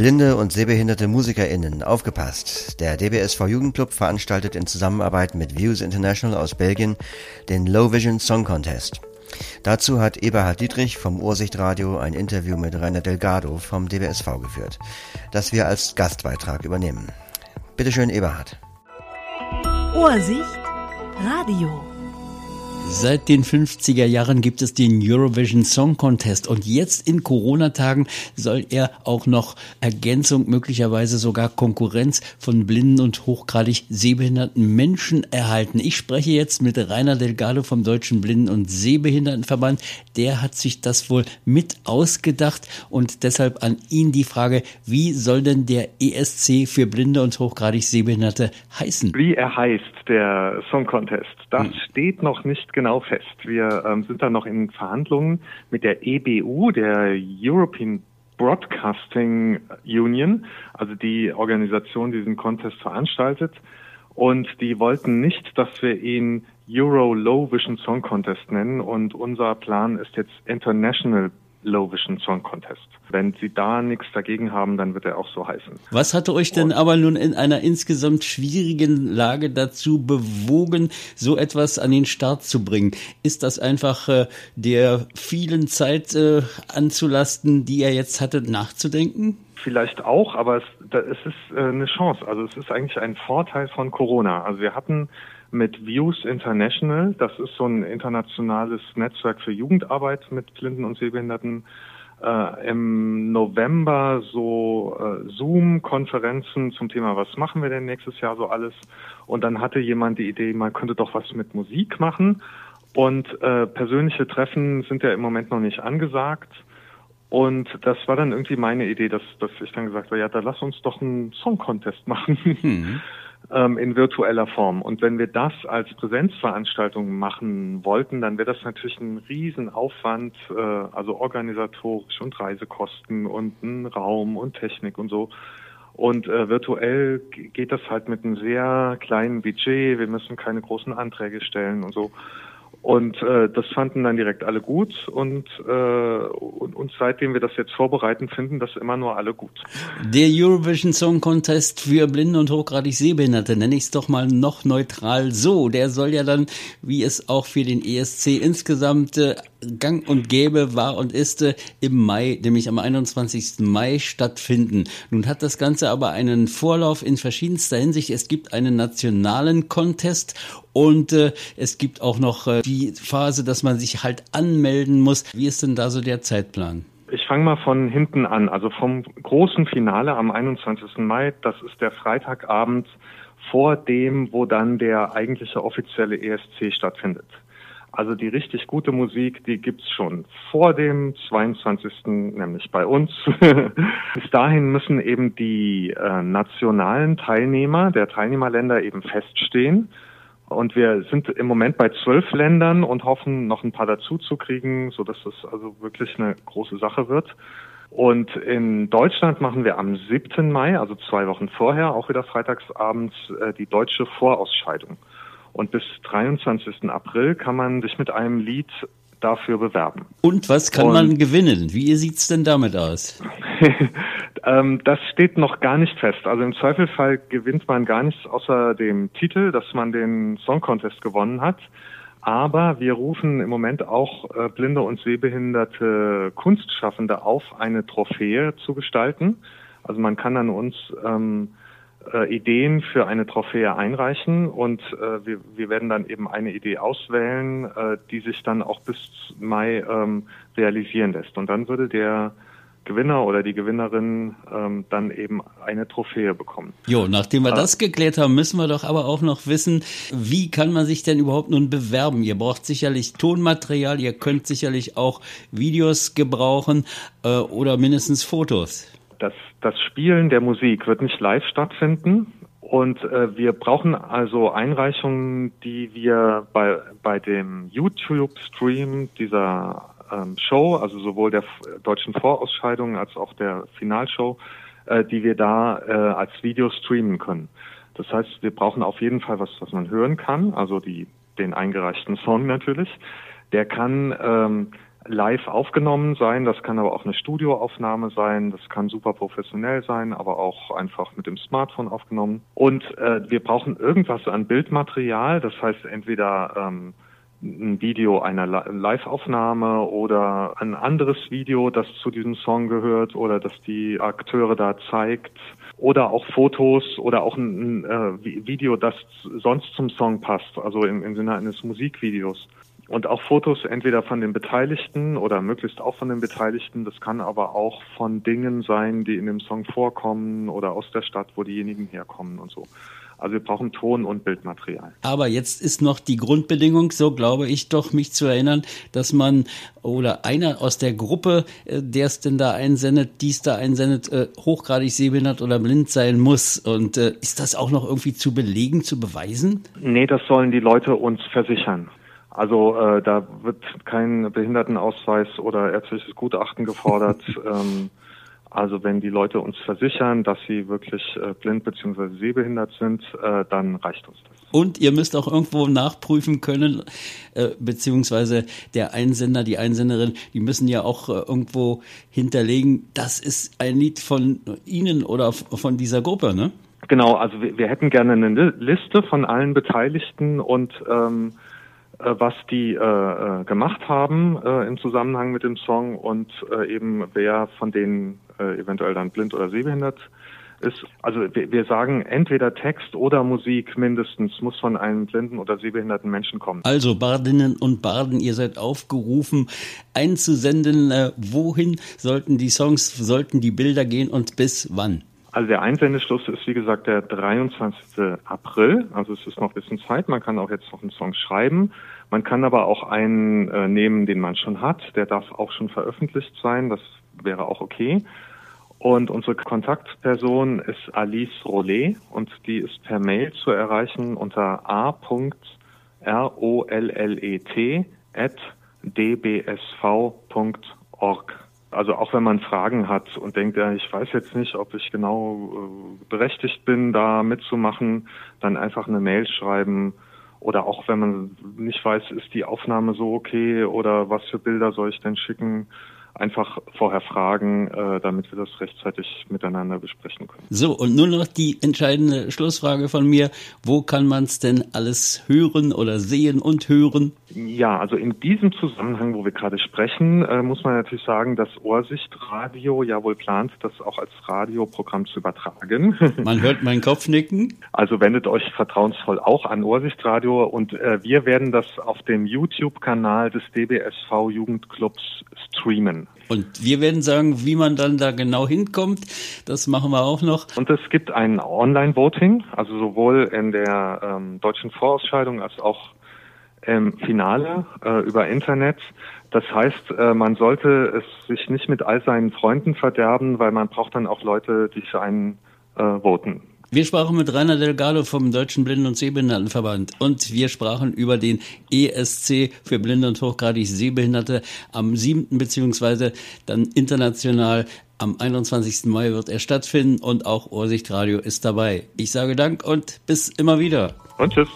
Blinde und sehbehinderte MusikerInnen, aufgepasst! Der DBSV Jugendclub veranstaltet in Zusammenarbeit mit Views International aus Belgien den Low Vision Song Contest. Dazu hat Eberhard Dietrich vom Ursichtradio ein Interview mit Rainer Delgado vom DBSV geführt, das wir als Gastbeitrag übernehmen. Bitte schön, Eberhard. Ursicht Radio Seit den 50er Jahren gibt es den Eurovision Song Contest und jetzt in Corona-Tagen soll er auch noch Ergänzung, möglicherweise sogar Konkurrenz von blinden und hochgradig sehbehinderten Menschen erhalten. Ich spreche jetzt mit Rainer Delgado vom Deutschen Blinden- und Sehbehindertenverband. Der hat sich das wohl mit ausgedacht und deshalb an ihn die Frage, wie soll denn der ESC für Blinde und hochgradig Sehbehinderte heißen? Wie er heißt, der Song Contest, das hm. steht noch nicht genau fest. Wir ähm, sind da noch in Verhandlungen mit der EBU, der European Broadcasting Union, also die Organisation, die diesen Contest veranstaltet. Und die wollten nicht, dass wir ihn Euro Low Vision Song Contest nennen. Und unser Plan ist jetzt International Low Vision Song Contest. Wenn Sie da nichts dagegen haben, dann wird er auch so heißen. Was hatte euch denn aber nun in einer insgesamt schwierigen Lage dazu bewogen, so etwas an den Start zu bringen? Ist das einfach äh, der vielen Zeit äh, anzulasten, die er jetzt hatte, nachzudenken? Vielleicht auch, aber es, es ist äh, eine Chance. Also es ist eigentlich ein Vorteil von Corona. Also wir hatten mit Views International. Das ist so ein internationales Netzwerk für Jugendarbeit mit Blinden und Sehbehinderten. Äh, Im November so äh, Zoom-Konferenzen zum Thema, was machen wir denn nächstes Jahr so alles? Und dann hatte jemand die Idee, man könnte doch was mit Musik machen. Und äh, persönliche Treffen sind ja im Moment noch nicht angesagt. Und das war dann irgendwie meine Idee, dass, dass ich dann gesagt habe, ja, da lass uns doch einen Song-Contest machen. Mhm ähm, in virtueller Form. Und wenn wir das als Präsenzveranstaltung machen wollten, dann wäre das natürlich ein Riesenaufwand, äh, also organisatorisch und Reisekosten und ein Raum und Technik und so. Und äh, virtuell geht das halt mit einem sehr kleinen Budget. Wir müssen keine großen Anträge stellen und so. Und äh, das fanden dann direkt alle gut und, äh, und, und seitdem wir das jetzt vorbereiten, finden das immer nur alle gut. Der Eurovision Song Contest für Blinde und hochgradig Sehbehinderte, nenne ich es doch mal noch neutral so. Der soll ja dann, wie es auch für den ESC insgesamt äh, gang und gäbe war und ist äh, im Mai, nämlich am 21. Mai stattfinden. Nun hat das Ganze aber einen Vorlauf in verschiedenster Hinsicht. Es gibt einen nationalen Contest und äh, es gibt auch noch äh, die Phase, dass man sich halt anmelden muss. Wie ist denn da so der Zeitplan? Ich fange mal von hinten an. Also vom großen Finale am 21. Mai, das ist der Freitagabend vor dem, wo dann der eigentliche offizielle ESC stattfindet. Also die richtig gute Musik, die gibt's schon vor dem 22., nämlich bei uns. Bis dahin müssen eben die äh, nationalen Teilnehmer der Teilnehmerländer eben feststehen. Und wir sind im Moment bei zwölf Ländern und hoffen, noch ein paar dazu zu kriegen, so dass das also wirklich eine große Sache wird. Und in Deutschland machen wir am 7. Mai, also zwei Wochen vorher, auch wieder freitagsabends, äh, die deutsche Vorausscheidung. Und bis 23. April kann man sich mit einem Lied dafür bewerben. Und was kann Und, man gewinnen? Wie sieht's denn damit aus? ähm, das steht noch gar nicht fest. Also im Zweifelfall gewinnt man gar nichts außer dem Titel, dass man den Song Contest gewonnen hat. Aber wir rufen im Moment auch äh, blinde und sehbehinderte Kunstschaffende auf, eine Trophäe zu gestalten. Also man kann an uns ähm, äh, Ideen für eine Trophäe einreichen und äh, wir, wir werden dann eben eine Idee auswählen, äh, die sich dann auch bis Mai ähm, realisieren lässt. Und dann würde der Gewinner oder die Gewinnerin ähm, dann eben eine Trophäe bekommen. Jo, nachdem wir äh, das geklärt haben, müssen wir doch aber auch noch wissen, wie kann man sich denn überhaupt nun bewerben? Ihr braucht sicherlich Tonmaterial, ihr könnt sicherlich auch Videos gebrauchen äh, oder mindestens Fotos das, das Spielen der Musik wird nicht live stattfinden. Und äh, wir brauchen also Einreichungen, die wir bei, bei dem YouTube-Stream dieser ähm, Show, also sowohl der deutschen Vorausscheidung als auch der Finalshow, äh, die wir da äh, als Video streamen können. Das heißt, wir brauchen auf jeden Fall was, was man hören kann, also die, den eingereichten Song natürlich. Der kann ähm, live aufgenommen sein, das kann aber auch eine Studioaufnahme sein, das kann super professionell sein, aber auch einfach mit dem Smartphone aufgenommen. Und äh, wir brauchen irgendwas an Bildmaterial, das heißt entweder ähm, ein Video einer Live-Aufnahme oder ein anderes Video, das zu diesem Song gehört oder das die Akteure da zeigt. Oder auch Fotos oder auch ein, ein äh, Video, das sonst zum Song passt, also im, im Sinne eines Musikvideos. Und auch Fotos entweder von den Beteiligten oder möglichst auch von den Beteiligten. Das kann aber auch von Dingen sein, die in dem Song vorkommen oder aus der Stadt, wo diejenigen herkommen und so. Also wir brauchen Ton- und Bildmaterial. Aber jetzt ist noch die Grundbedingung, so glaube ich doch, mich zu erinnern, dass man oder einer aus der Gruppe, äh, der es denn da einsendet, dies da einsendet, äh, hochgradig sehbehindert oder blind sein muss. Und äh, ist das auch noch irgendwie zu belegen, zu beweisen? Nee, das sollen die Leute uns versichern. Also äh, da wird kein Behindertenausweis oder ärztliches Gutachten gefordert. ähm, also wenn die Leute uns versichern, dass sie wirklich äh, blind bzw. sehbehindert sind, äh, dann reicht uns das. Und ihr müsst auch irgendwo nachprüfen können, äh, beziehungsweise der Einsender, die Einsenderin, die müssen ja auch äh, irgendwo hinterlegen, das ist ein Lied von Ihnen oder von dieser Gruppe, ne? Genau, also wir, wir hätten gerne eine Liste von allen Beteiligten und ähm, äh, was die äh, äh, gemacht haben äh, im Zusammenhang mit dem Song und äh, eben wer von denen äh, eventuell dann blind oder sehbehindert ist. Also wir, wir sagen entweder Text oder Musik mindestens muss von einem blinden oder sehbehinderten Menschen kommen. Also Bardinnen und Barden, ihr seid aufgerufen einzusenden. Äh, wohin sollten die Songs, sollten die Bilder gehen und bis wann? Also der Einsendeschluss ist wie gesagt der 23. April, also es ist noch ein bisschen Zeit. Man kann auch jetzt noch einen Song schreiben. Man kann aber auch einen äh, nehmen, den man schon hat. Der darf auch schon veröffentlicht sein. Das wäre auch okay. Und unsere Kontaktperson ist Alice Rollet und die ist per Mail zu erreichen unter a.rollet at dbsv.org. Also auch wenn man Fragen hat und denkt, ja, ich weiß jetzt nicht, ob ich genau äh, berechtigt bin, da mitzumachen, dann einfach eine Mail schreiben. Oder auch wenn man nicht weiß, ist die Aufnahme so okay oder was für Bilder soll ich denn schicken, einfach vorher fragen, äh, damit wir das rechtzeitig miteinander besprechen können. So, und nur noch die entscheidende Schlussfrage von mir. Wo kann man es denn alles hören oder sehen und hören? Ja, also in diesem Zusammenhang, wo wir gerade sprechen, äh, muss man natürlich sagen, dass Ohrsichtradio ja wohl plant, das auch als Radioprogramm zu übertragen. Man hört meinen Kopf nicken. Also wendet euch vertrauensvoll auch an Ohrsichtradio und äh, wir werden das auf dem YouTube-Kanal des DBSV Jugendclubs streamen. Und wir werden sagen, wie man dann da genau hinkommt. Das machen wir auch noch. Und es gibt ein Online-Voting, also sowohl in der ähm, deutschen Vorausscheidung als auch im Finale äh, über Internet. Das heißt, äh, man sollte es sich nicht mit all seinen Freunden verderben, weil man braucht dann auch Leute, die für einen äh, voten. Wir sprachen mit Rainer Delgado vom Deutschen Blinden- und Sehbehindertenverband und wir sprachen über den ESC für Blinde und hochgradig Sehbehinderte am 7. beziehungsweise dann international am 21. Mai wird er stattfinden und auch Ohrsichtradio ist dabei. Ich sage Dank und bis immer wieder. Und tschüss.